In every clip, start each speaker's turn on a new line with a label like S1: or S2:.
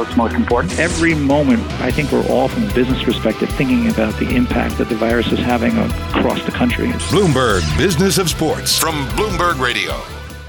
S1: what's most important.
S2: Every moment, I think we're all, from a business perspective, thinking about the impact that the virus is having across the country.
S3: Bloomberg Business of Sports from Bloomberg Radio.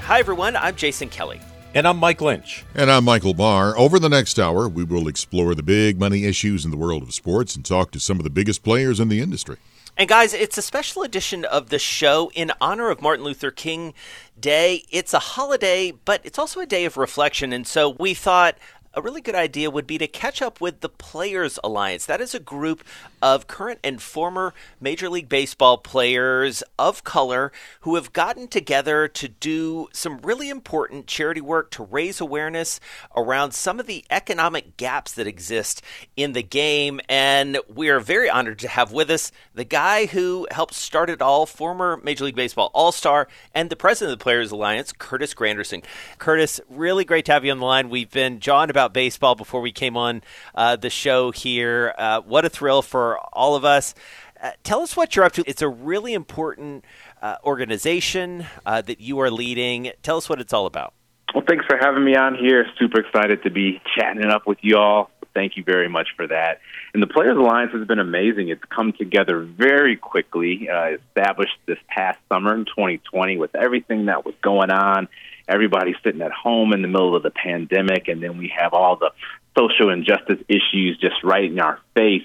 S4: Hi, everyone. I'm Jason Kelly.
S5: And I'm Mike Lynch.
S6: And I'm Michael Barr. Over the next hour, we will explore the big money issues in the world of sports and talk to some of the biggest players in the industry.
S4: And guys, it's a special edition of the show in honor of Martin Luther King Day. It's a holiday, but it's also a day of reflection. And so we thought a really good idea would be to catch up with the Players Alliance. That is a group of current and former Major League Baseball players of color who have gotten together to do some really important charity work to raise awareness around some of the economic gaps that exist in the game. And we are very honored to have with us the guy who helped start it all, former Major League Baseball All Star and the president of the Players Alliance, Curtis Granderson. Curtis, really great to have you on the line. We've been jawing about about baseball before we came on uh, the show here. Uh, what a thrill for all of us. Uh, tell us what you're up to. It's a really important uh, organization uh, that you are leading. Tell us what it's all about.
S7: Well, thanks for having me on here. Super excited to be chatting up with you all. Thank you very much for that. And the Players Alliance has been amazing. It's come together very quickly, uh, established this past summer in 2020 with everything that was going on everybody's sitting at home in the middle of the pandemic, and then we have all the social injustice issues just right in our face.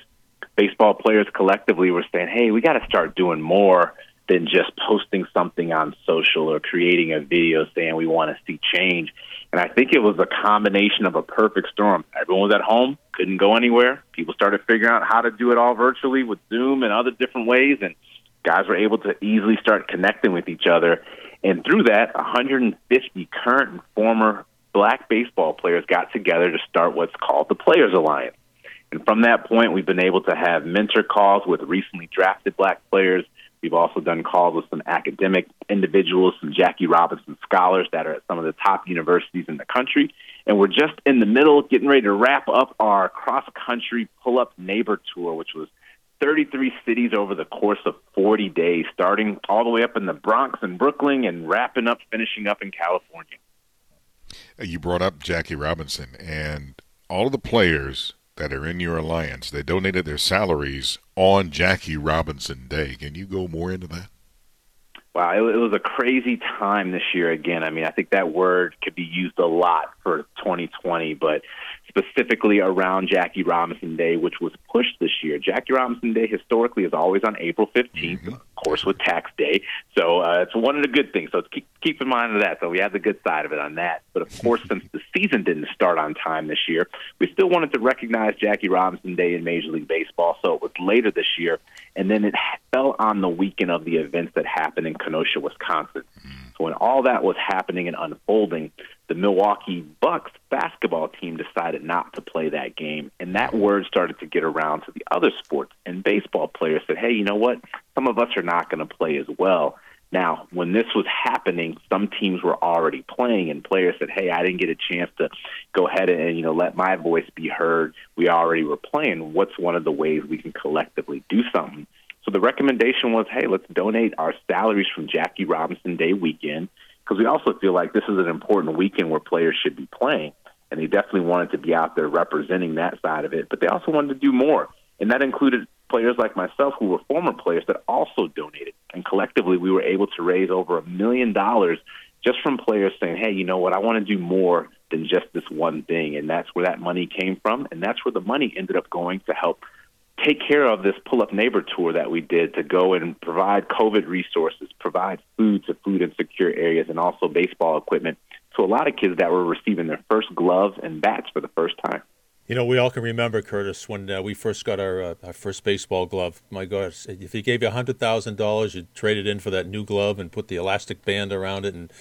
S7: Baseball players collectively were saying, hey, we got to start doing more than just posting something on social or creating a video saying we want to see change. And I think it was a combination of a perfect storm. Everyone was at home, couldn't go anywhere. People started figuring out how to do it all virtually with Zoom and other different ways. And guys were able to easily start connecting with each other. And through that, 150 current and former black baseball players got together to start what's called the Players Alliance. And from that point, we've been able to have mentor calls with recently drafted black players. We've also done calls with some academic individuals, some Jackie Robinson scholars that are at some of the top universities in the country. And we're just in the middle, getting ready to wrap up our cross country pull up neighbor tour, which was 33 cities over the course of 40 days, starting all the way up in the Bronx and Brooklyn and wrapping up, finishing up in California.
S6: Uh, you brought up Jackie Robinson and all of the players that are in your alliance, they donated their salaries on Jackie Robinson Day. Can you go more into that?
S7: Wow, it, was a crazy time this year again. I mean, I think that word could be used a lot for 2020, but specifically around Jackie Robinson Day, which was pushed this year. Jackie Robinson Day historically is always on April 15th, mm-hmm. Of course, with tax day. So uh, it's one of the good things. So keep, keep in mind of that. So we have the good side of it on that. But of course, since the season didn't start on time this year, we still wanted to recognize Jackie Robinson Day in Major League Baseball. So it was later this year. And then it fell on the weekend of the events that happened in Kenosha, Wisconsin. Mm-hmm. So when all that was happening and unfolding, the Milwaukee Bucks basketball team decided not to play that game. And that word started to get around to the other sports. And baseball players said, hey, you know what? Some of us are not going to play as well. Now, when this was happening, some teams were already playing, and players said, "Hey, I didn't get a chance to go ahead and you know let my voice be heard. We already were playing. What's one of the ways we can collectively do something?" So the recommendation was, "Hey, let's donate our salaries from Jackie Robinson Day weekend because we also feel like this is an important weekend where players should be playing, and they definitely wanted to be out there representing that side of it. But they also wanted to do more, and that included players like myself who were former players that also donated, and collectively we were able to raise over a million dollars just from players saying, "Hey, you know what? I want to do more than just this one thing," and that's where that money came from, and that's where the money ended up going to help take care of this pull up neighbor tour that we did to go and provide COVID resources, provide food to food insecure areas, and also baseball equipment to a lot of kids that were receiving their first gloves and bats for the first time.
S5: You know, we all can remember Curtis when uh, we first got our uh, our first baseball glove. My gosh, if he gave you hundred thousand dollars, you'd trade it in for that new glove and put the elastic band around it and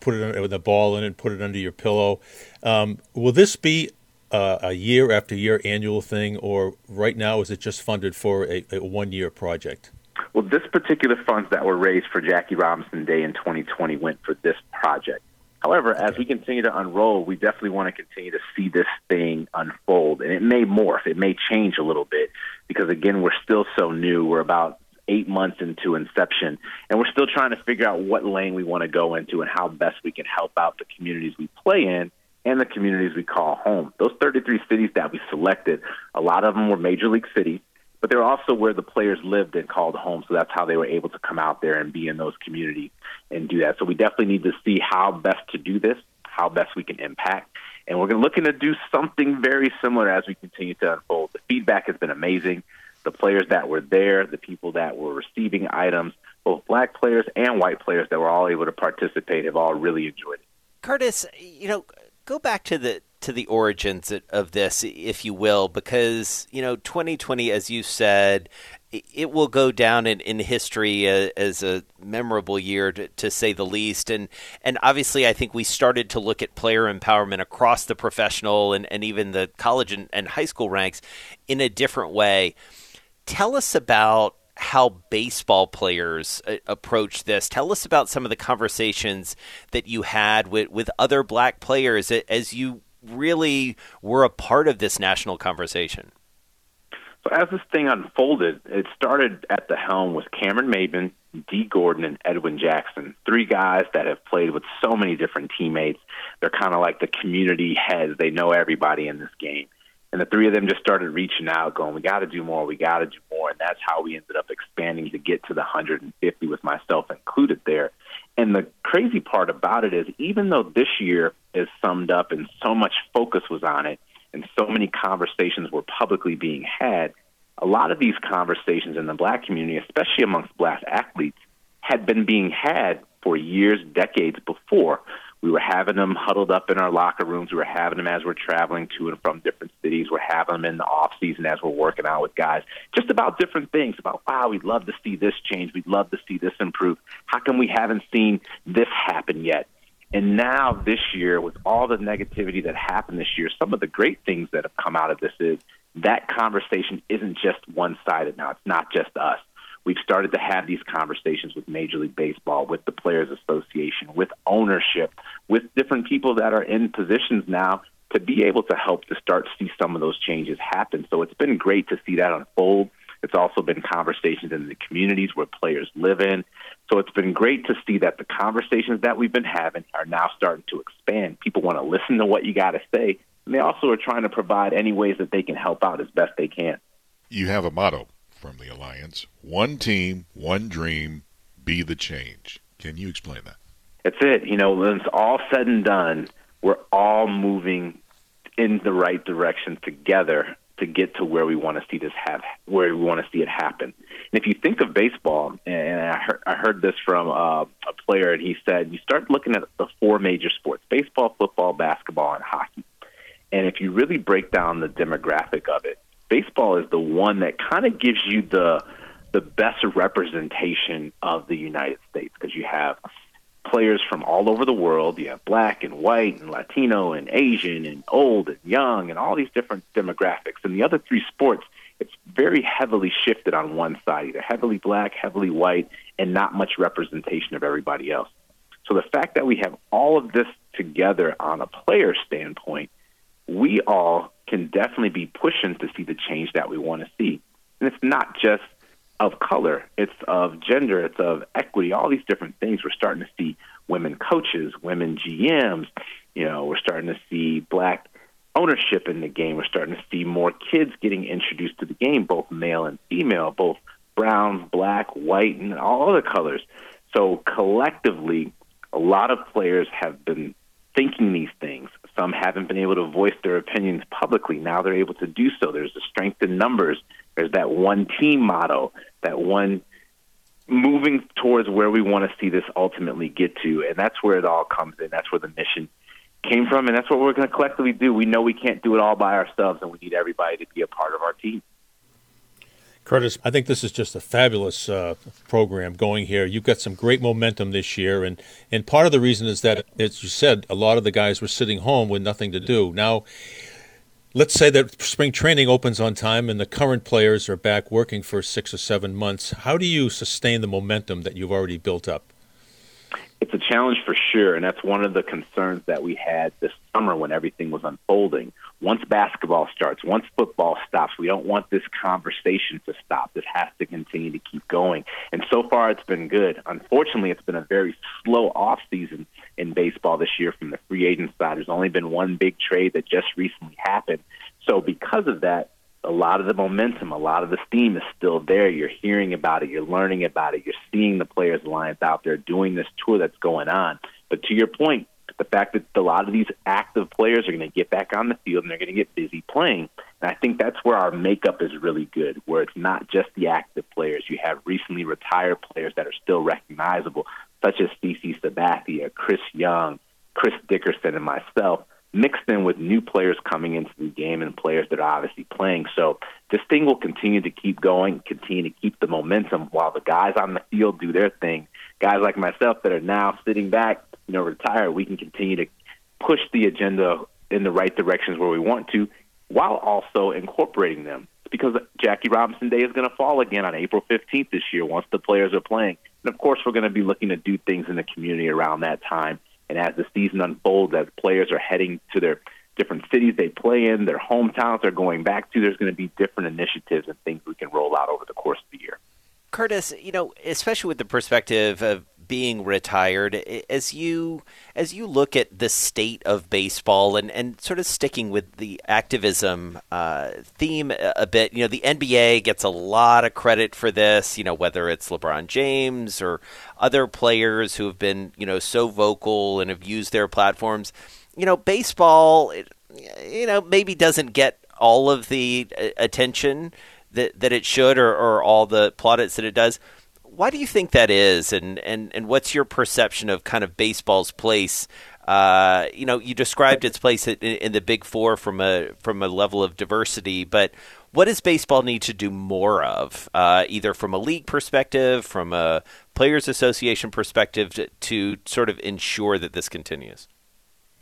S5: put it with a ball in it, and put it under your pillow. Um, will this be uh, a year after year annual thing, or right now is it just funded for a, a one year project?
S7: Well, this particular funds that were raised for Jackie Robinson Day in 2020 went for this project. However, as we continue to unroll, we definitely want to continue to see this thing unfold. And it may morph, it may change a little bit because, again, we're still so new. We're about eight months into inception, and we're still trying to figure out what lane we want to go into and how best we can help out the communities we play in and the communities we call home. Those 33 cities that we selected, a lot of them were major league cities but they're also where the players lived and called home. So that's how they were able to come out there and be in those communities and do that. So we definitely need to see how best to do this, how best we can impact. And we're looking to do something very similar as we continue to unfold. The feedback has been amazing. The players that were there, the people that were receiving items, both black players and white players that were all able to participate have all really enjoyed it.
S4: Curtis, you know, go back to the to the origins of this, if you will, because you know, 2020, as you said, it will go down in, in history as a memorable year, to, to, say the least. And and obviously, I think we started to look at player empowerment across the professional and, and even the college and, and high school ranks in a different way. Tell us about how baseball players uh, approach this. Tell us about some of the conversations that you had with, with other black players as you really were a part of this national conversation.
S7: So as this thing unfolded, it started at the helm with Cameron Maybin, Dee Gordon, and Edwin Jackson. Three guys that have played with so many different teammates. They're kind of like the community heads. They know everybody in this game. And the three of them just started reaching out, going, "We got to do more. We got to do more." And that's how we ended up expanding to get to the 150, with myself included there. And the crazy part about it is, even though this year is summed up and so much focus was on it, and so many conversations were publicly being had, a lot of these conversations in the black community, especially amongst black athletes, had been being had for years, decades before. We were having them huddled up in our locker rooms. We were having them as we're traveling to and from different cities. We're having them in the off season as we're working out with guys, just about different things. About wow, we'd love to see this change. We'd love to see this improve. How come we haven't seen this happen yet? And now this year, with all the negativity that happened this year, some of the great things that have come out of this is that conversation isn't just one sided now. It's not just us. We've started to have these conversations with Major League Baseball, with the Players Association, with ownership, with different people that are in positions now to be able to help to start to see some of those changes happen. So it's been great to see that unfold. It's also been conversations in the communities where players live in. So it's been great to see that the conversations that we've been having are now starting to expand. People want to listen to what you got to say, and they also are trying to provide any ways that they can help out as best they can.
S6: You have a motto from the Alliance one team, one dream, be the change. Can you explain that?
S7: That's it. You know, when it's all said and done, we're all moving in the right direction together to get to where we want to see this have where we want to see it happen. And if you think of baseball, and I heard, I heard this from uh, a player, and he said, you start looking at the four major sports: baseball, football, basketball, and hockey. And if you really break down the demographic of it, baseball is the one that kind of gives you the the best representation of the United States because you have players from all over the world. You have black and white and Latino and Asian and old and young and all these different demographics. And the other three sports, it's very heavily shifted on one side, either heavily black, heavily white, and not much representation of everybody else. So the fact that we have all of this together on a player standpoint, we all can definitely be pushing to see the change that we want to see. And it's not just of color, it's of gender, it's of equity, all these different things. We're starting to see women coaches, women GMs, you know, we're starting to see black ownership in the game. We're starting to see more kids getting introduced to the game, both male and female, both brown, black, white, and all other colors. So collectively, a lot of players have been thinking these things. Some haven't been able to voice their opinions publicly. Now they're able to do so. There's the strength in numbers. There's that one team motto, that one moving towards where we want to see this ultimately get to. And that's where it all comes in. That's where the mission came from. And that's what we're going to collectively do. We know we can't do it all by ourselves, and we need everybody to be a part of our team.
S5: Curtis, I think this is just a fabulous uh, program going here. You've got some great momentum this year, and, and part of the reason is that, as you said, a lot of the guys were sitting home with nothing to do. Now, let's say that spring training opens on time and the current players are back working for six or seven months. How do you sustain the momentum that you've already built up?
S7: It's a challenge for sure, and that's one of the concerns that we had this summer when everything was unfolding. Once basketball starts, once football stops, we don't want this conversation to stop. This has to continue to keep going. And so far, it's been good. Unfortunately, it's been a very slow off season in baseball this year from the free agent side. There's only been one big trade that just recently happened. So because of that, a lot of the momentum, a lot of the steam is still there. You're hearing about it, you're learning about it, you're seeing the Players Alliance out there doing this tour that's going on. But to your point, the fact that a lot of these active players are going to get back on the field and they're going to get busy playing. And I think that's where our makeup is really good, where it's not just the active players. You have recently retired players that are still recognizable, such as CC Sabathia, Chris Young, Chris Dickerson, and myself mixed in with new players coming into the game and players that are obviously playing. So this thing will continue to keep going, continue to keep the momentum while the guys on the field do their thing. Guys like myself that are now sitting back, you know, retired, we can continue to push the agenda in the right directions where we want to while also incorporating them. Because Jackie Robinson Day is going to fall again on April 15th this year once the players are playing. And of course, we're going to be looking to do things in the community around that time and as the season unfolds, as players are heading to their different cities they play in, their hometowns they're going back to, there's going to be different initiatives and things we can roll out over the course of the year.
S4: Curtis, you know, especially with the perspective of being retired, as you as you look at the state of baseball and, and sort of sticking with the activism uh, theme a bit, you know, the NBA gets a lot of credit for this. You know, whether it's LeBron James or other players who have been you know so vocal and have used their platforms. You know, baseball, you know, maybe doesn't get all of the uh, attention that that it should or, or all the plaudits that it does why do you think that is, and, and, and what's your perception of kind of baseball's place? Uh, you know, you described its place in, in, the Big Four from a from a level of diversity, but what does baseball need to do more of, uh, either from a league perspective, from a players' association perspective, to, to sort of ensure that this continues?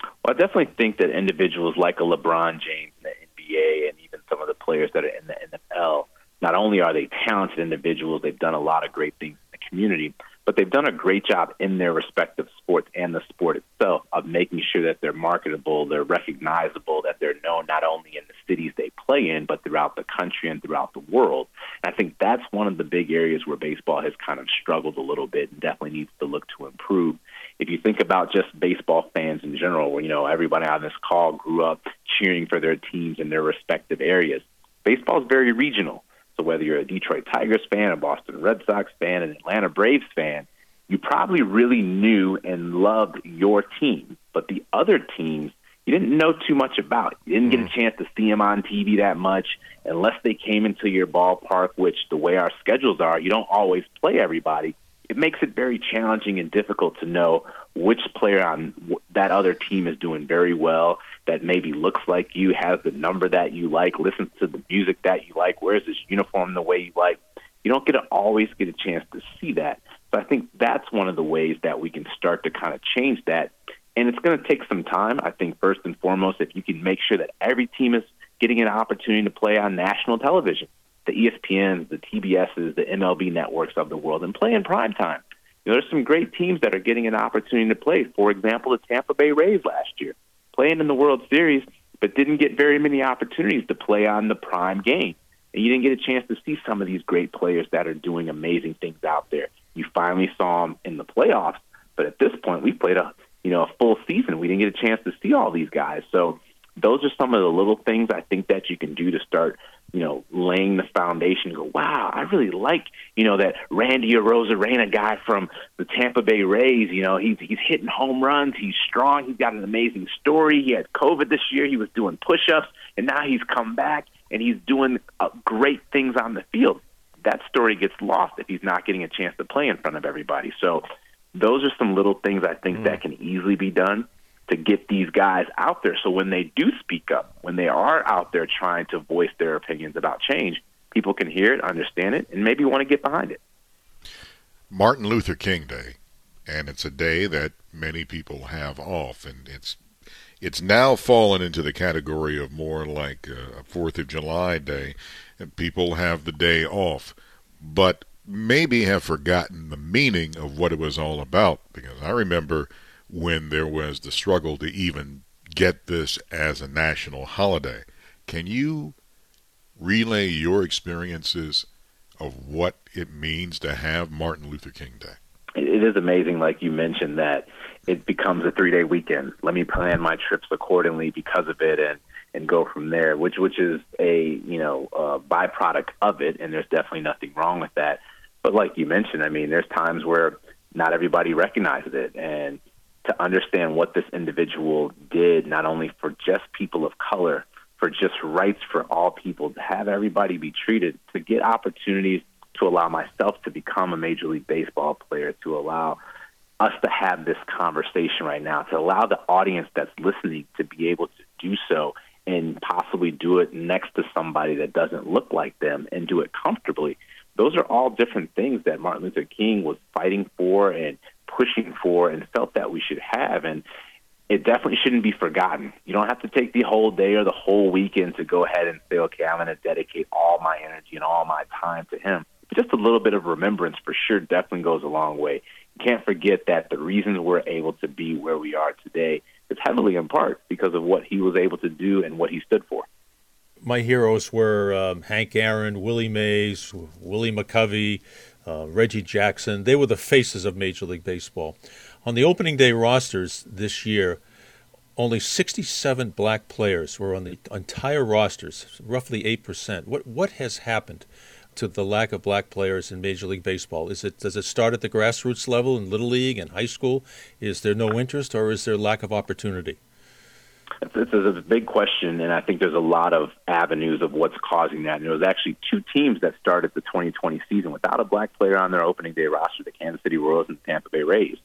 S7: Well, I definitely think that individuals like a LeBron James in the NBA and some of the players that are in the NFL not only are they talented individuals, they've done a lot of great things in the community, but they've done a great job in their respective sports and the sport itself of making sure that they're marketable, they're recognizable, that they're known not only in the cities they play in, but throughout the country and throughout the world. And I think that's one of the big areas where baseball has kind of struggled a little bit and definitely needs to look to improve. If you think about just baseball fans in general, you know, everybody on this call grew up cheering for their teams in their respective areas. Baseball is very regional. So whether you're a Detroit Tigers fan, a Boston Red Sox fan, an Atlanta Braves fan, you probably really knew and loved your team. But the other teams, you didn't know too much about. You didn't get a mm. chance to see them on TV that much unless they came into your ballpark, which the way our schedules are, you don't always play everybody. It makes it very challenging and difficult to know which player on that other team is doing very well that maybe looks like you, has the number that you like, listens to the music that you like, wears this uniform the way you like. You don't get to always get a chance to see that. So I think that's one of the ways that we can start to kind of change that. And it's going to take some time. I think first and foremost, if you can make sure that every team is getting an opportunity to play on national television, the ESPNs, the TBSs, the MLB networks of the world, and play in prime time. You know, there's some great teams that are getting an opportunity to play. For example, the Tampa Bay Rays last year playing in the World Series, but didn't get very many opportunities to play on the prime game. And you didn't get a chance to see some of these great players that are doing amazing things out there. You finally saw them in the playoffs, but at this point, we played a you know a full season. We didn't get a chance to see all these guys. So those are some of the little things I think that you can do to start you know, laying the foundation. Go, wow, I really like, you know, that Randy Arozarena guy from the Tampa Bay Rays. You know, he's he's hitting home runs. He's strong. He's got an amazing story. He had COVID this year. He was doing push-ups, and now he's come back and he's doing uh, great things on the field. That story gets lost if he's not getting a chance to play in front of everybody. So, those are some little things I think mm. that can easily be done to get these guys out there. So when they do speak up, when they are out there trying to voice their opinions about change, people can hear it, understand it, and maybe want to get behind it.
S6: Martin Luther King Day, and it's a day that many people have off, and it's It's now fallen into the category of more like a Fourth of July day, and people have the day off, but maybe have forgotten the meaning of what it was all about. Because I remember when there was the struggle to even get this as a national holiday. Can you relay your experiences of what it means to have Martin Luther King Day?
S7: It is amazing, like you mentioned, that it becomes a three day weekend. Let me plan my trips accordingly because of it and and go from there, which which is a you know byproduct of it, and there's definitely nothing wrong with that. But like you mentioned, I mean, there's times where not everybody recognizes it, and to understand what this individual did, not only for just people of color, for just rights for all people, to have everybody be treated, to get opportunities to allow myself to become a Major League Baseball player, to allow us to have this conversation right now, to allow the audience that's listening to be able to do so and possibly do it next to somebody that doesn't look like them and do it comfortably. Those are all different things that Martin Luther King was fighting for and pushing for and felt that we should have. And it definitely shouldn't be forgotten. You don't have to take the whole day or the whole weekend to go ahead and say, okay, I'm going to dedicate all my energy and all my time to him. But just a little bit of remembrance for sure definitely goes a long way. You can't forget that the reasons we're able to be where we are today is heavily in part because of what he was able to do and what he stood for.
S5: My heroes were um, Hank Aaron, Willie Mays, Willie McCovey, uh, Reggie Jackson. They were the faces of Major League Baseball. On the opening day rosters this year, only 67 black players were on the entire rosters, roughly 8%. What, what has happened to the lack of black players in Major League Baseball? Is it, does it start at the grassroots level in Little League and high school? Is there no interest or is there lack of opportunity?
S7: This is a big question, and I think there's a lot of avenues of what's causing that. And there was actually two teams that started the 2020 season without a black player on their opening day roster: the Kansas City Royals and the Tampa Bay Rays.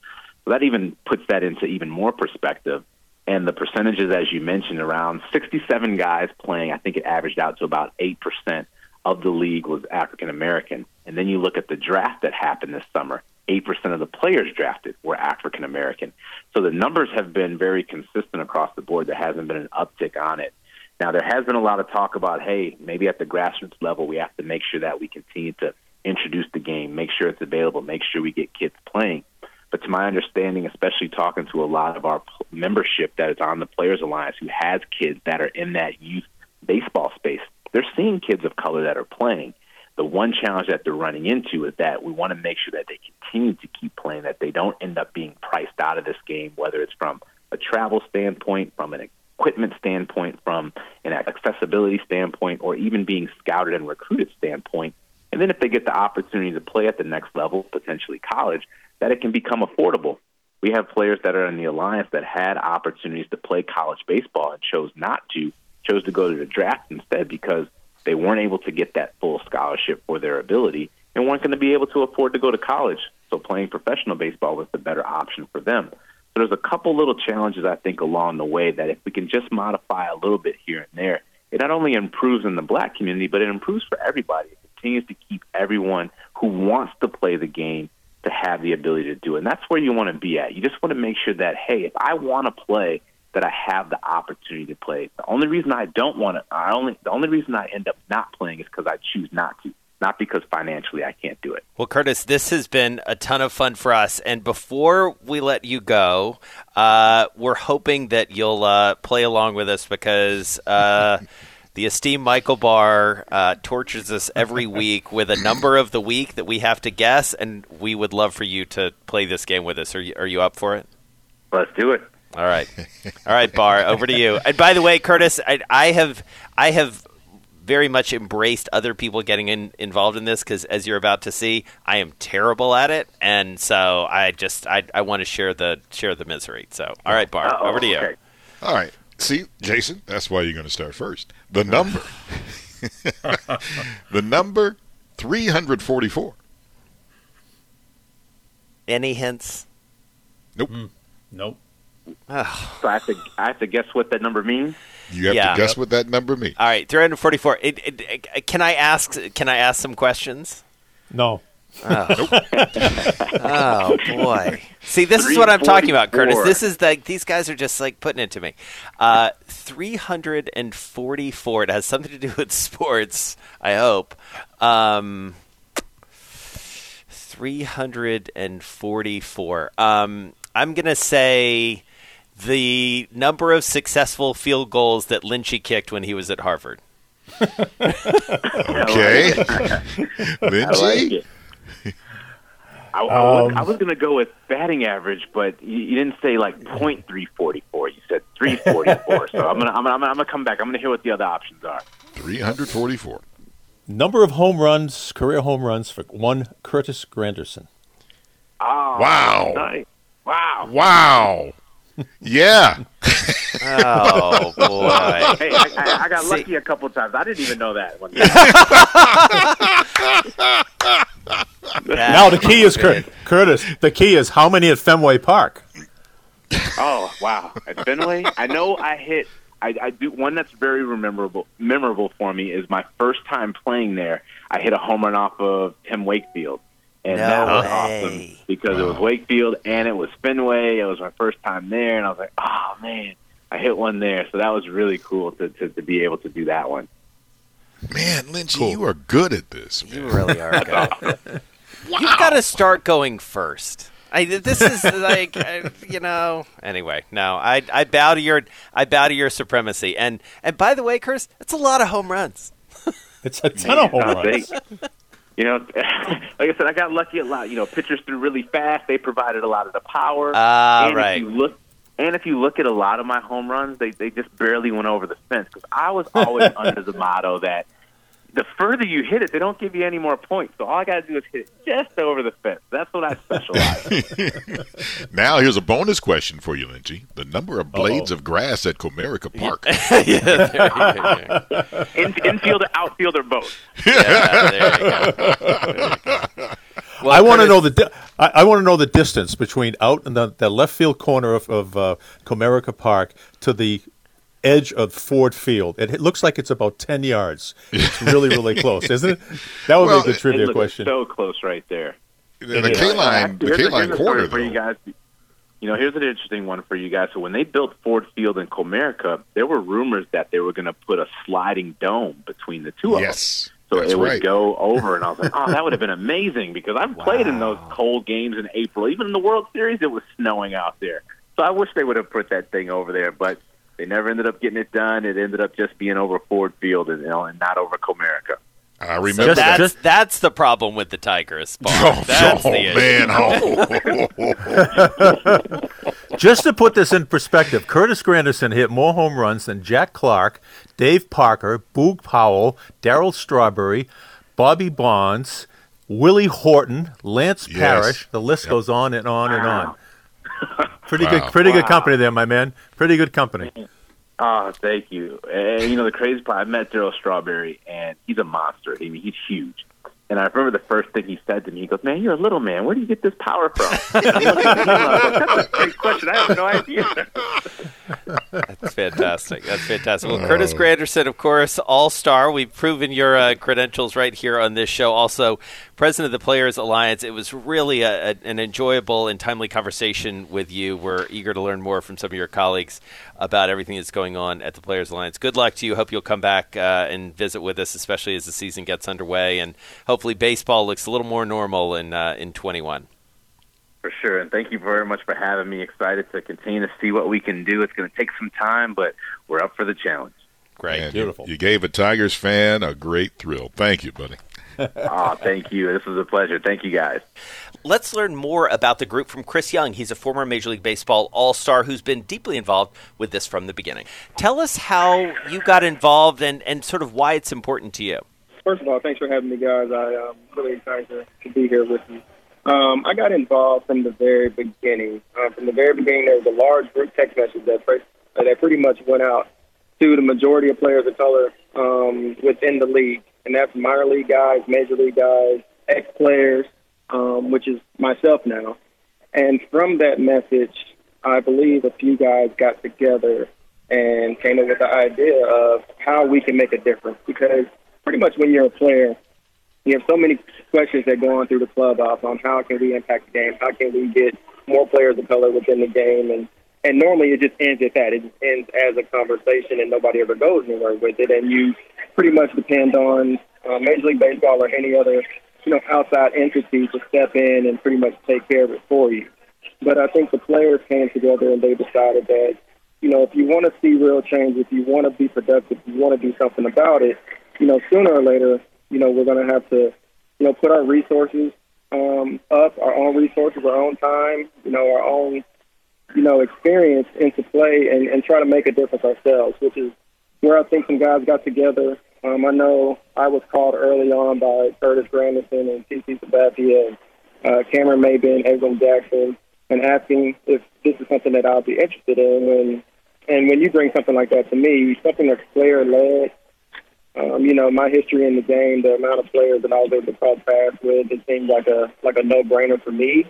S7: So that even puts that into even more perspective. And the percentages, as you mentioned, around 67 guys playing, I think it averaged out to about 8% of the league was African American. And then you look at the draft that happened this summer, 8% of the players drafted were African American. So the numbers have been very consistent across the board. There hasn't been an uptick on it. Now, there has been a lot of talk about, hey, maybe at the grassroots level, we have to make sure that we continue to introduce the game, make sure it's available, make sure we get kids playing. But to my understanding, especially talking to a lot of our membership that is on the Players Alliance who has kids that are in that youth baseball space, they're seeing kids of color that are playing. The one challenge that they're running into is that we want to make sure that they continue to keep playing, that they don't end up being priced out of this game, whether it's from a travel standpoint, from an equipment standpoint, from an accessibility standpoint, or even being scouted and recruited standpoint. And then if they get the opportunity to play at the next level, potentially college, that it can become affordable. We have players that are in the alliance that had opportunities to play college baseball and chose not to, chose to go to the draft instead because they weren't able to get that full scholarship for their ability and weren't going to be able to afford to go to college. So playing professional baseball was the better option for them. So there's a couple little challenges I think along the way that if we can just modify a little bit here and there, it not only improves in the black community, but it improves for everybody. It continues to keep everyone who wants to play the game to have the ability to do it. And that's where you want to be at. You just want to make sure that, hey, if I want to play, that I have the opportunity to play. The only reason I don't want to, I only, the only reason I end up not playing is because I choose not to not because financially I can't do it.
S4: Well, Curtis, this has been a ton of fun for us. And before we let you go, uh, we're hoping that you'll uh, play along with us because. Uh, the esteemed Michael Barr uh, tortures us every week with a number of the week that we have to guess, and we would love for you to play this game with us. Are you, are you up for it?
S7: Let's do it.
S4: All right, all right, Barr. over to you. And by the way, Curtis, I, I have I have very much embraced other people getting in, involved in this because, as you're about to see, I am terrible at it, and so I just I, I want to share the share the misery. So, all right, Barr,
S7: Uh-oh,
S4: over to you.
S7: okay.
S6: All right. See, Jason, that's why you're going to start first. The number. the number 344.
S4: Any hints?
S6: Nope. Hmm.
S5: Nope.
S4: Ugh.
S7: So I have to, I have to guess what that number means.
S6: You have
S4: Yeah.
S6: to guess what that number means.
S4: All right, 344. It, it, it, can I ask? Can I ask some questions?
S5: No.
S4: Oh. oh boy! See, this is what I'm talking about, Curtis. This is like these guys are just like putting it to me. Uh, 344. It has something to do with sports. I hope. Um, 344. Um, I'm gonna say the number of successful field goals that Lynchy kicked when he was at Harvard.
S6: Okay.
S7: I like. I, I was,
S5: Um,
S7: I was going to go with batting average, but you, you didn't say like point three forty four. You said three forty four. so I'm gonna I'm gonna I'm gonna, I'm gonna come back. I'm gonna hear what the other options are.
S6: 344.
S5: Number of home runs, career home runs for one Curtis Granderson.
S7: Oh,
S6: Wow.
S7: nice. Wow.
S6: Wow. Yeah.
S4: Oh boy!
S7: Hey, I, I, I got
S4: See-
S7: lucky a couple times. I didn't even know that one.
S5: now the key is Cur- Curtis. The key is how many at Fenway Park?
S7: Oh wow! At Fenway, I know I hit. I, I do one that's very memorable. Memorable for me is my first time playing there. I hit a home run off of Tim Wakefield, and
S4: No
S7: that was
S4: way.
S7: awesome because it was Wakefield and it was Fenway. It was my first time there, and I was like, oh man, I hit one there. So that was really cool to to, to be able to do that one.
S6: Man, Lynchy, you are good at this.
S4: You really are good. You've got to start going first. I, this is like uh, you know. Anyway, no, I I bow to your I bow to your supremacy. And and by the way, Chris, it's a lot of home runs.
S5: It's a ton of home runs.
S7: You know, like I said, I got lucky a lot. You know, pitchers threw really fast. They provided a lot of the power.
S4: Ah,
S7: and
S4: right.
S7: If you look, and if you look at a lot of my home runs, they they just barely went over the fence because I was always under the motto that the further you hit it, they don't give you any more points. So all I got to do is hit it just over the fence. That's what I specialize.
S6: Now, here's a bonus question for you, Lynchy. The number of blades of grass at Comerica Park.
S4: yeah, there you go.
S7: In, infielder, outfielder, both.
S4: Yeah, there you go. There you go. Well,
S5: I want to know the di- I, I want to know the distance between out in the, the left field corner of, of uh, Comerica Park to the edge of Ford Field. It, it looks like it's about ten yards. It's really really close, isn't it? That would
S6: Well,
S5: be a good trivia
S7: It looks
S5: question.
S7: so close right there.
S6: The, the K line, the
S7: Here's
S6: K
S7: a-
S6: line
S7: here's a
S6: corner,
S7: story for you
S6: though.
S7: guys. You know, here's an interesting one for you guys. So when they built Ford Field in Comerica, there were rumors that they were going to put a sliding dome between the two of them.
S6: Yes,
S7: So
S6: that's
S7: it would
S6: right.
S7: go over, and I was like, "Oh, that would have been amazing!" Because I've played in those cold games in April. Even in the World Series, it was snowing out there. So I wish they would have put that thing over there, but they never ended up getting it done. It ended up just being over Ford Field, and, you know, and not over Comerica.
S6: I
S4: So
S6: remember
S4: that's
S6: that.
S4: that's the problem with the Tigers. Paul.
S6: Oh,
S4: that's
S6: oh,
S4: the issue.
S6: man. Oh.
S5: Just to put this in perspective, Curtis Granderson hit more home runs than Jack Clark, Dave Parker, Boog Powell, Darryl Strawberry, Bobby Bonds, Willie Horton, Lance
S6: Yes.
S5: Parrish. The list goes on and on and on. Pretty
S6: Wow.
S5: good, pretty good company there, my man. Pretty good company.
S7: Oh, thank you. And you know the crazy part, I met Darryl Strawberry, and he's a monster. I mean, he's huge. And I remember the first thing he said to me. He goes, "Man, you're a little man. Where do you get this power from?" I'm looking at him, I was like, That's a great question. I have no idea.
S4: That's fantastic. That's fantastic. Well, Curtis Granderson, of course, all star. We've proven your uh, credentials right here on this show. Also, president of the Players Alliance. It was really a, a, an enjoyable and timely conversation with you. We're eager to learn more from some of your colleagues about everything that's going on at the Players Alliance. Good luck to you. Hope you'll come back uh, and visit with us, especially as the season gets underway, and hopefully baseball looks a little more normal in uh, in 21.
S7: For sure, and thank you very much for having me. Excited to continue to see what we can do. It's going to take some time, but we're up for the challenge.
S4: Great.
S6: Man, you-
S5: Beautiful.
S6: You, gave a Tigers fan a great thrill. Thank you, buddy.
S7: oh, thank you. This was a pleasure. Thank you, guys.
S4: Let's learn more about the group from Chris Young. He's a former Major League Baseball All Star who's been deeply involved with this from the beginning. Tell us how you got involved and, and sort of why it's important to you.
S8: First of all, thanks for having me, guys. I am really excited to, to be here with you. Um, I got involved from the very beginning. Uh, from the very beginning, there was a large group text message that, pre- uh, that pretty much went out to the majority of players of color um, within the league, and that's minor league guys, major league guys, ex-players, um, which is myself now. And from that message, I believe a few guys got together and came up with the idea of how we can make a difference. Because pretty much when you're a player, you have so many questions that go on through the clubhouse on how can we impact the game, how can we get more players of color within the game, and and normally it just ends at that. It just ends as a conversation, and nobody ever goes anywhere with it. And you pretty much depend on uh, Major League Baseball or any other you know outside entity to step in and pretty much take care of it for you. But I think the players came together and they decided that you know if you want to see real change, if you want to be productive, if you want to do something about it, you know sooner or later, you know we're going to have to you know put our resources um, up, our own resources, our own time, you know our own you know, experience into play and, and try to make a difference ourselves, which is where I think some guys got together. Um, I know I was called early on by Curtis Granderson and CC Sabathia and uh, Cameron Maybin, Edwin Jackson, and asking if this is something that I'll be interested in. And, and when you bring something like that to me, something that's player led, um, you know, my history in the game, the amount of players that I was able to cross paths with, it seemed like a like a no brainer for me.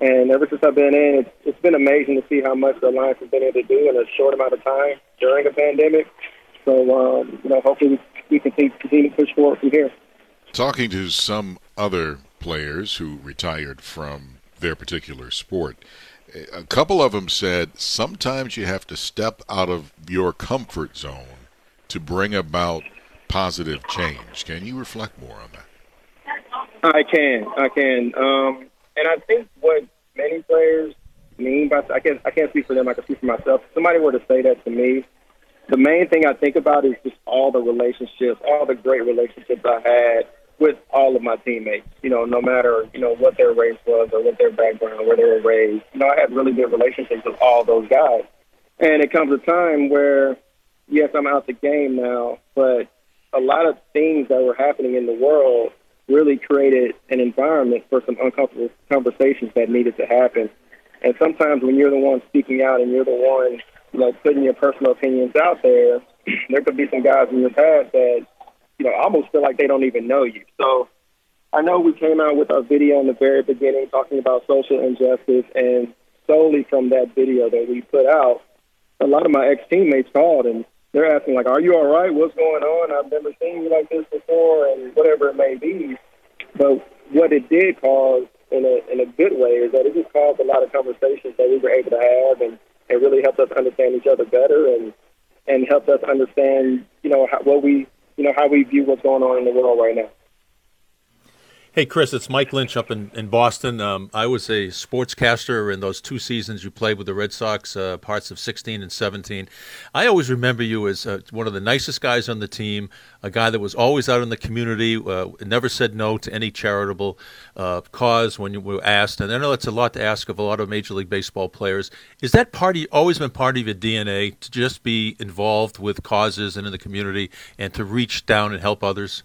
S8: And ever since I've been in, it's, it's been amazing to see how much the Alliance has been able to do in a short amount of time during a pandemic. So, um, you know, hopefully we can continue to push forward from here.
S6: Talking to some other players who retired from their particular sport, a couple of them said sometimes you have to step out of your comfort zone to bring about positive change. Can you reflect more on that?
S8: I can. I can. Um, and I think what many players mean by I can't I can't speak for them. I can speak for myself. If somebody were to say that to me, the main thing I think about is just all the relationships, all the great relationships I had with all of my teammates. You know, no matter you know what their race was or what their background, where they were raised. You know, I had really good relationships with all those guys. And it comes a time where, yes, I'm out the game now, but a lot of things that were happening in the world really created an environment for some uncomfortable conversations that needed to happen. And sometimes when you're the one speaking out and you're the one, you know, putting your personal opinions out there, there could be some guys in your past that, you know, almost feel like they don't even know you. So I know we came out with our video in the very beginning talking about social injustice, and solely from that video that we put out, a lot of my ex teammates called and they're asking like, "Are you all right? What's going on? I've never seen you like this before," and whatever it may be. But what it did cause, in a in a good way, is that it just caused a lot of conversations that we were able to have, and it really helped us understand each other better, and and helped us understand, you know, how, what we, you know, how we view what's going on in the world right now.
S5: Hey, Chris, it's Mike Lynch up in, in Boston. Um, I was a sportscaster in those two seasons you played with the Red Sox, uh, parts of 16 and 17. I always remember you as uh, one of the nicest guys on the team, a guy that was always out in the community, uh, never said no to any charitable uh, cause when you were asked. And I know that's a lot to ask of a lot of Major League Baseball players. Is that part of, always been part of your DNA to just be involved with causes and in the community and to reach down and help others?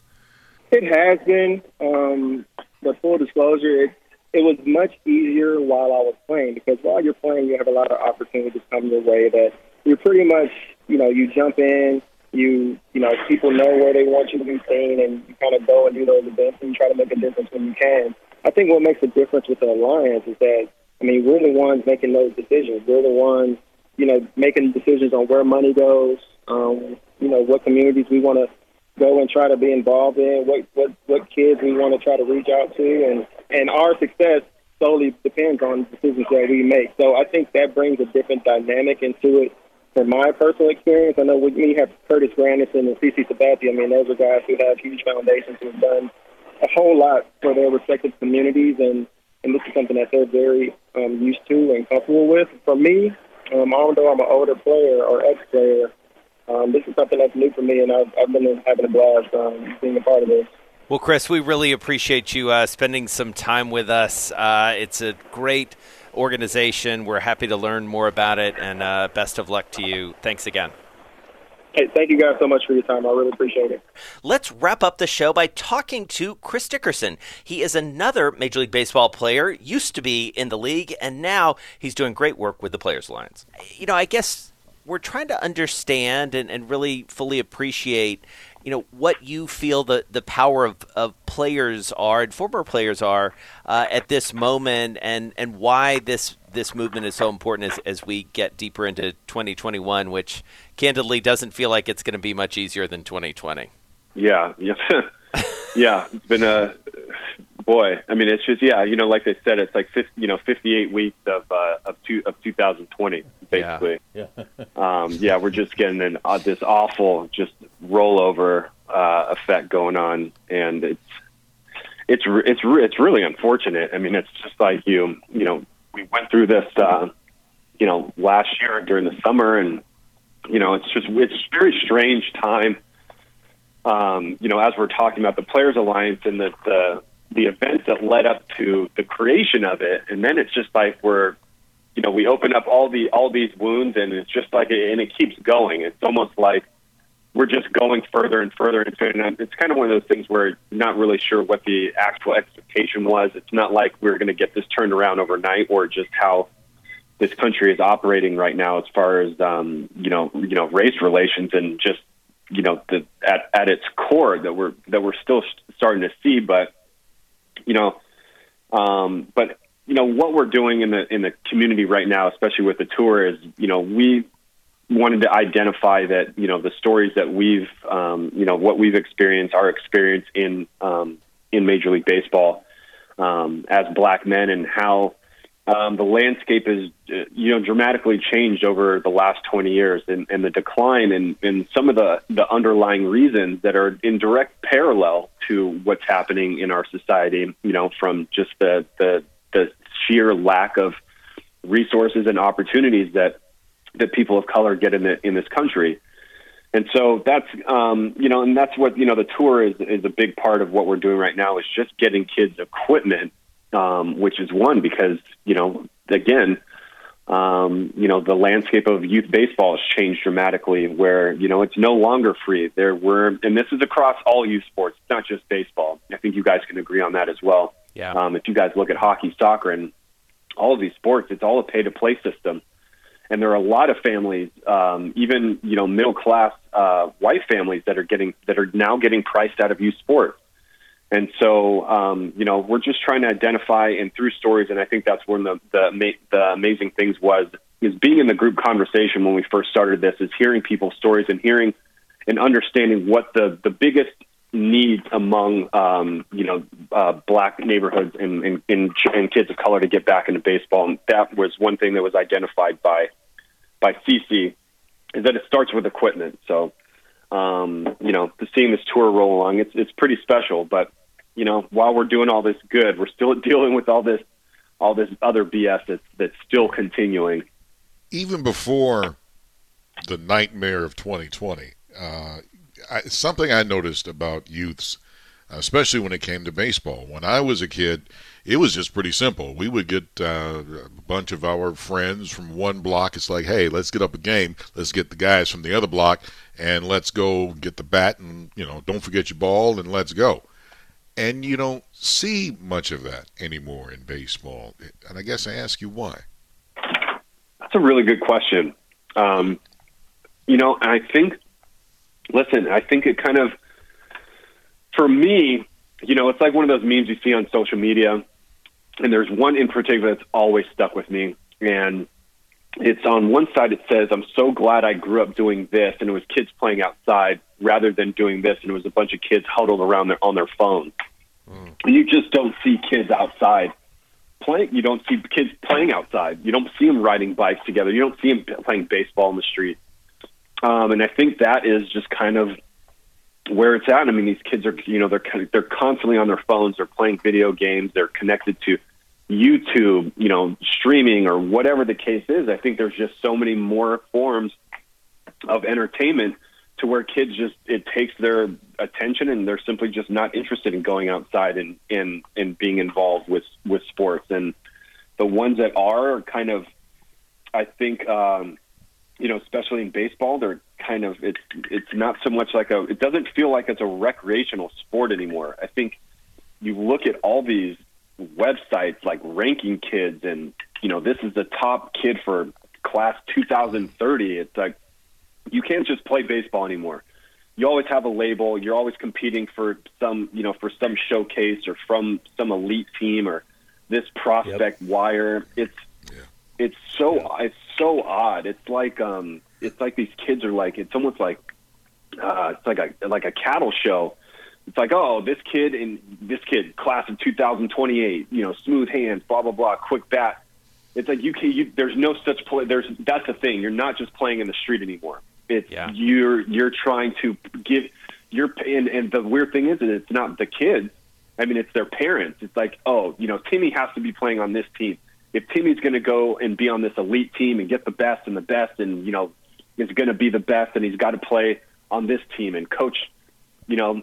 S8: It has been. Um, but full disclosure, it it was much easier while I was playing because while you're playing, you have a lot of opportunities come your way that you're pretty much, you know, you jump in, you, you know, people know where they want you to be seen, and you kind of go and do those events and you try to make a difference when you can. I think what makes a difference with the alliance is that, I mean, we're the ones making those decisions. We're the ones, you know, making decisions on where money goes, um, you know, what communities we want to go and try to be involved in, what what what kids we want to try to reach out to, and and our success solely depends on decisions that we make. So I think that brings a different dynamic into it. From my personal experience, I know with me have Curtis Granderson and CC Sabathia. I mean, those are guys who have huge foundations who have done a whole lot for their respective communities, and and this is something that they're very um, used to and comfortable with. For me, um, although I'm an older player or ex-player, um, this is something that's new for me, and I've, I've been having a blast um, being a part of this.
S4: Well, Chris, we really appreciate you uh, spending some time with us. Uh, it's a great organization. We're happy to learn more about it, and uh, best of luck to you. Thanks again.
S8: Hey, thank you guys so much for your time. I really appreciate it.
S4: Let's wrap up the show by talking to Chris Dickerson. He is another Major League Baseball player, used to be in the league, and now he's doing great work with the Players Alliance. You know, I guess we're trying to understand and, and really fully appreciate you know what you feel the, the power of, of players are and former players are uh, at this moment and, and why this this movement is so important as, as we get deeper into 2021 which candidly doesn't feel like it's going to be much easier than 2020
S9: yeah yeah. Yeah, it's been a boy. I mean, it's just yeah, you know, like they said, it's like 50, you know, 58 weeks of uh, of two of 2020 basically.
S5: Yeah.
S9: um, yeah, we're just getting an uh, this awful just rollover uh, effect going on, and it's it's it's it's really unfortunate. I mean, it's just like you you know we went through this uh, you know last year during the summer, and you know it's just it's a very strange time. Um, you know, as we're talking about the Players Alliance and the, the the events that led up to the creation of it, and then it's just like we're you know we open up all the all these wounds, and it's just like and it keeps going. It's almost like we're just going further and further into it. And it's kind of one of those things where you're not really sure what the actual expectation was. It's not like we're going to get this turned around overnight or just how this country is operating right now as far as um, you know you know race relations and just you know the at at its core that we're that we're still starting to see but you know um, but you know what we're doing in the in the community right now especially with the tour is you know we wanted to identify that you know the stories that we've um, you know what we've experienced our experience in um, in Major League Baseball um, as black men and how um, the landscape has uh, you know dramatically changed over the last 20 years and, and the decline and, and some of the, the underlying reasons that are in direct parallel to what's happening in our society you know from just the the, the sheer lack of resources and opportunities that that people of color get in the in this country. And so that's um, you know, and that's what you know. The tour is is a big part of what we're doing right now. Is just getting kids equipment, um, which is one because you know, again, um, you know, the landscape of youth baseball has changed dramatically. Where you know, it's no longer free. There were, and this is across all youth sports, not just baseball. I think you guys can agree on that as well.
S4: Yeah.
S9: Um, if you guys look at hockey, soccer, and all of these sports, it's all a pay to play system and there are a lot of families, um, even you know middle class uh, white families that are getting that are now getting priced out of youth sports. And so, um, you know, we're just trying to identify and through stories, and I think that's one of the, the the amazing things was is being in the group conversation when we first started this is hearing people's stories and hearing and understanding what the the biggest needs among um, you know uh, black neighborhoods and, and, and, and kids of color to get back into baseball. And that was one thing that was identified by by CC is that it starts with equipment. So um, you know, seeing this tour roll along, it's it's pretty special. But you know, while we're doing all this good, we're still dealing with all this all this other BS that's that's still continuing.
S6: Even before the nightmare of 2020, uh, I, something I noticed about youths, especially when it came to baseball. When I was a kid, it was just pretty simple. We would get uh, a bunch of our friends from one block. It's like, hey, let's get up a game. Let's get the guys from the other block, and let's go get the bat, and you know, don't forget your ball, and let's go. And you don't see much of that anymore in baseball. And I guess I ask you why.
S9: That's a really good question. Um, you know, I think listen, I think it kind of, for me, you know, it's like one of those memes you see on social media, and there's one in particular that's always stuck with me, and it's on one side it says, "I'm so glad I grew up doing this," and it was kids playing outside rather than doing this, and it was a bunch of kids huddled around their on their phones. Mm. You just don't see kids outside playing. You don't see kids playing outside. You don't see them riding bikes together. You don't see them playing baseball in the street. Um, and I think that is just kind of where it's at. I mean, these kids are, you know, they're they're constantly on their phones. They're playing video games. They're connected to YouTube, you know, streaming or whatever the case is. I think there's just so many more forms of entertainment to where kids just it takes their attention and they're simply just not interested in going outside and and and being involved with with sports and the ones that are are kind of I think um you know, especially in baseball, they're kind of it's it's not so much like a it doesn't feel like it's a recreational sport anymore. I think you look at all these websites like ranking kids and you know this is the top kid for class 2030 it's like you can't just play baseball anymore you always have a label you're always competing for some you know for some showcase or from some elite team or this prospect yep. wire it's yeah. it's so yeah. it's so odd. It's like um, it's like these kids are like it's almost like uh, it's like a like a cattle show it's like, oh, this kid and this kid, class of 2028, you know, smooth hands, blah blah blah, quick bat. It's like you can. You, there's no such play. There's that's the thing. You're not just playing in the street anymore. It's
S4: Yeah.
S9: you're you're trying to give your and and the weird thing is that it's not the kids. I mean, it's their parents. It's like, oh, you know, Timmy has to be playing on this team. If Timmy's going to go and be on this elite team and get the best and the best, and you know, is going to be the best, and he's got to play on this team. And coach, you know,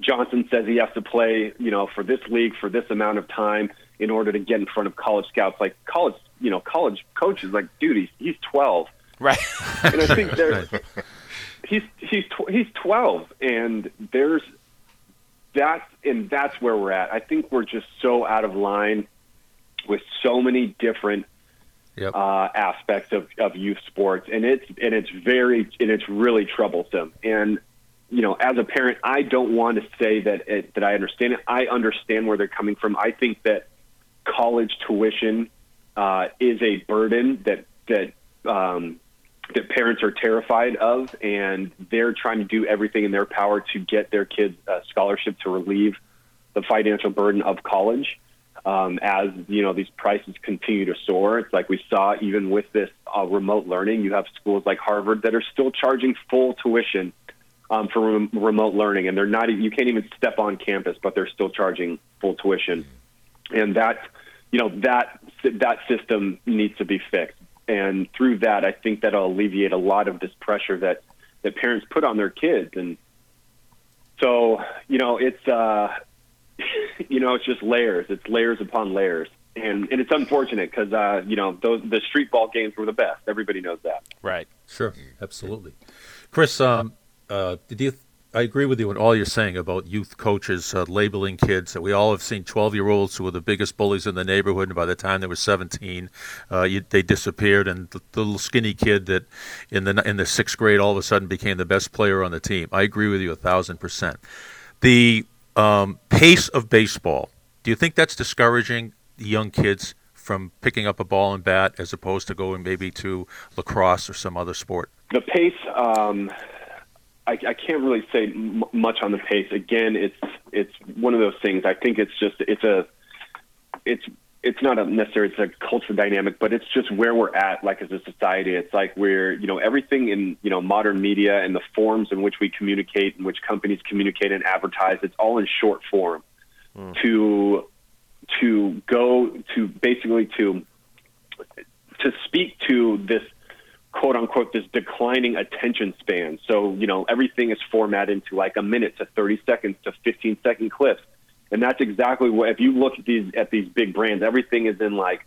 S9: Johnson says he has to play, you know, for this league for this amount of time in order to get in front of college scouts. Like college, you know, college coaches, like, dude, he's he's twelve,
S4: right?
S9: and I think they're he's he's tw- he's 12 and there's that's and that's where we're at. I think we're just so out of line with so many different uh, aspects of, of youth sports, and it's and it's very and it's really troublesome. And you know, as a parent, I don't want to say that it, that I understand it. I understand where they're coming from. I think that college tuition uh, is a burden that that um, that parents are terrified of, and they're trying to do everything in their power to get their kids a scholarship to relieve the financial burden of college. Um, as you know, these prices continue to soar. It's like we saw even with this uh, remote learning. You have schools like Harvard that are still charging full tuition um, for rem- remote learning, and they're not. You can't even step on campus, but they're still charging full tuition, and that you know that that system needs to be fixed. And through that, I think that'll alleviate a lot of this pressure that that parents put on their kids. And so, you know, it's uh, you know, it's just layers. It's layers upon layers. And, and it's unfortunate because uh, you know those the street ball games were the best. Everybody knows that.
S4: Right.
S5: Sure. Absolutely. Chris, um, uh, did you? I agree with you in all you're saying about youth coaches uh, labeling kids. We all have seen 12 year olds who were the biggest bullies in the neighborhood, and by the time they were 17, uh, you, they disappeared. And the, the little skinny kid that in the in the sixth grade all of a sudden became the best player on the team. I agree with you a thousand percent. The um, pace of baseball. Do you think that's discouraging young kids from picking up a ball and bat as opposed to going maybe to lacrosse or some other sport?
S9: The pace, um, I, I can't really say m- much on the pace. Again, it's it's one of those things. I think it's just it's a it's it's not a necessarily it's a cultural dynamic, but it's just where we're at, like as a society. It's like we're you know everything in you know modern media and the forms in which we communicate, in which companies communicate and advertise. It's all in short form. Hmm. To to go to basically to to speak to this quote unquote this declining attention span. So, you know, everything is formatted into like a minute to 30 seconds to 15 second clips. And that's exactly what if you look at these at these big brands, everything is in like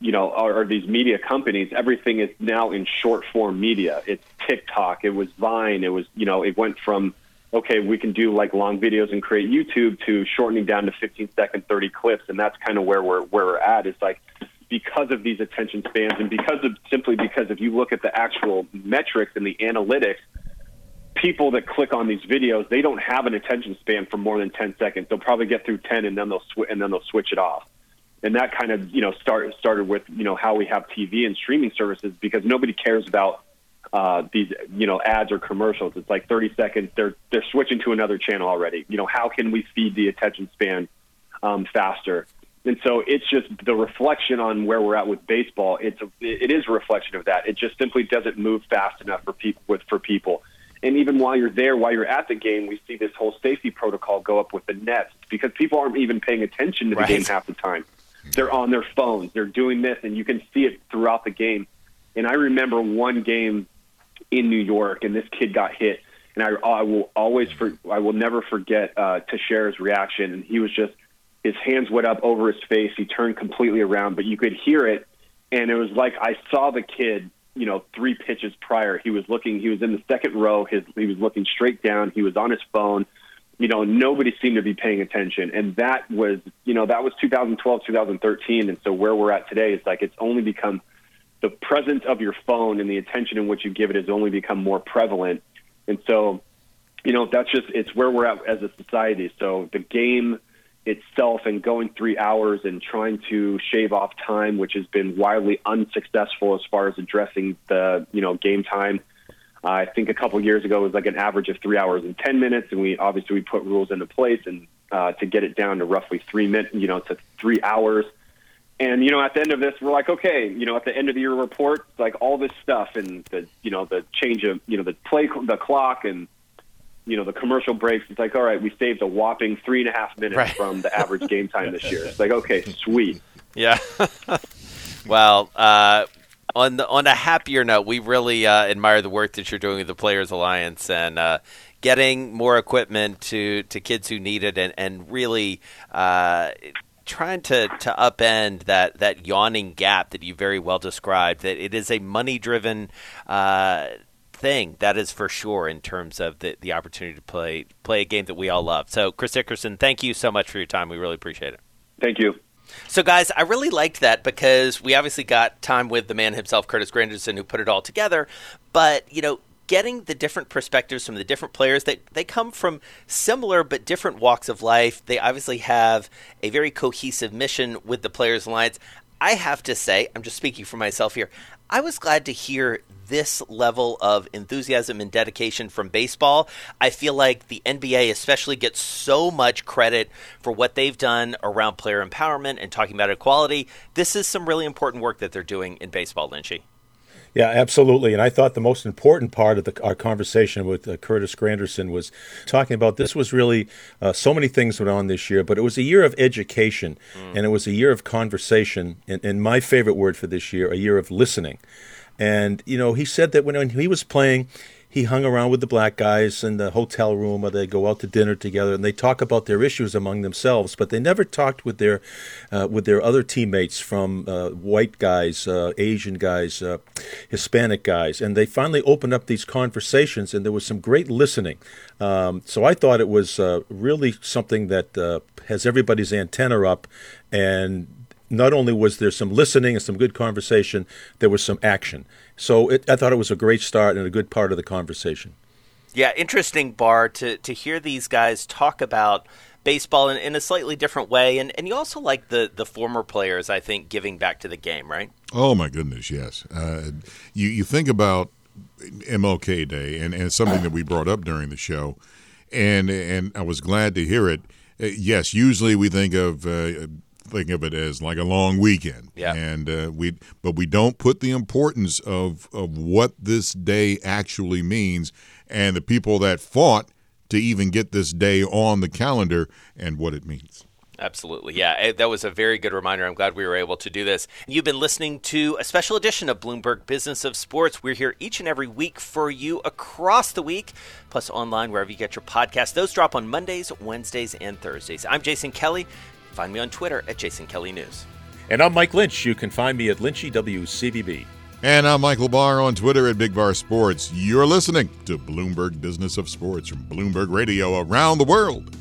S9: you know, or, or these media companies, everything is now in short form media. It's TikTok, it was Vine, it was, you know, it went from okay, we can do like long videos and create YouTube to shortening down to 15 second, 30 clips, and that's kind of where we're where we're at. Is like because of these attention spans, and because of simply because if you look at the actual metrics and the analytics, people that click on these videos, they don't have an attention span for more than 10 seconds. They'll probably get through 10 and then they'll sw- and then they'll switch it off. And that kind of you know start started with you know how we have TV and streaming services because nobody cares about uh, these you know ads or commercials. It's like 30 seconds. They're they're switching to another channel already. You know how can we feed the attention span um, faster? And so it's just the reflection on where we're at with baseball. It's a, it is a reflection of that. It just simply doesn't move fast enough for people with for people. And even while you're there, while you're at the game, we see this whole safety protocol go up with the nets because people aren't even paying attention to the
S4: Right.
S9: game half the time. They're on their phones. They're doing this, and you can see it throughout the game. And I remember one game in New York, and this kid got hit, and I, I will always for, I will never forget uh, Teixeira's reaction. And he was just his hands went up over his face. He turned completely around, but you could hear it, and it was like I saw the kid. You know, three pitches prior, he was looking. He was in the second row. His he was looking straight down. He was on his phone. You know, nobody seemed to be paying attention, and that was you know that was 2012, 2013, and so where we're at today is like it's only become the presence of your phone and the attention in which you give it has only become more prevalent. And so, you know, that's just it's where we're at as a society. So the game itself and going three hours and trying to shave off time, which has been wildly unsuccessful as far as addressing the you know game time I think a couple years ago it was like an average of three hours and ten minutes, and we obviously we put rules into place and uh, to get it down to roughly three minutes, you know, to three hours. And you know, at the end of this, we're like, okay, you know, at the end of the year report, like all this stuff and the you know the change of you know the play the clock and you know the commercial breaks. It's like, all right, we saved a whopping three and a half minutes
S4: Right.
S9: from the average game time this year. It's like, okay, sweet.
S4: Yeah. well, uh, on the on a happier note, we really uh, admire the work that you're doing with the Players Alliance and uh, getting more equipment to, to kids who need it, and and really. Uh, Trying to, to upend that, that yawning gap that you very well described, that it is a money driven uh, thing, that is for sure, in terms of the, the opportunity to play play a game that we all love. So, Chris Dickerson, thank you so much for your time. We really appreciate it.
S9: Thank you.
S4: So, guys, I really liked that because we obviously got time with the man himself, Curtis Granderson, who put it all together. But, you know, getting the different perspectives from the different players that they come from similar but different walks of life. They obviously have a very cohesive mission with the Players Alliance. I have to say, I'm just speaking for myself here. I was glad to hear this level of enthusiasm and dedication from baseball. I feel like the NBA especially gets so much credit for what they've done around player empowerment and talking about equality. This is some really important work that they're doing in baseball, Lynchy.
S5: Yeah, absolutely. And I thought the most important part of the, our conversation with uh, Curtis Granderson was talking about this was really uh, so many things went on this year, but it was a year of education and it was a year of conversation. And, and my favorite word for this year, a year of listening. And, you know, he said that when, when he was playing, he hung around with the black guys in the hotel room or they go out to dinner together and they talk about their issues among themselves but they never talked with their uh, with their other teammates from uh, white guys uh, asian guys uh, hispanic guys and they finally opened up these conversations and there was some great listening. Um, so i thought it was uh, really something that uh, has everybody's antenna up and not only was there some listening and some good conversation, there was some action. So it, I thought it was a great start and a good part of the conversation.
S4: Yeah, interesting, Barr, to, to hear these guys talk about baseball in, in a slightly different way. And, and you also like the, the former players, I think, giving back to the game, right?
S6: Oh my goodness, yes. Uh, you you think about MLK Day, and, and it's something that we brought up during the show, and and I was glad to hear it. Uh, yes, usually we think of uh, think of it as like a long weekend,
S4: Yeah.
S6: and uh, we but we don't put the importance of of what this day actually means, and the people that fought to even get this day on the calendar and what it means.
S4: Absolutely. Yeah, eh, that was a very good reminder. I'm glad we were able to do this. You've been listening to a special edition of Bloomberg Business of Sports. We're here each and every week for you across the week, plus online wherever you get your podcasts. Those drop on Mondays, Wednesdays, and Thursdays. I'm Jason Kelly. Find me on Twitter at Jason Kelly News.
S5: And I'm Mike Lynch. You can find me at Lynchy WCBB.
S6: And I'm Michael Barr on Twitter at Big Bar Sports. You're listening to Bloomberg Business of Sports from Bloomberg Radio around the world.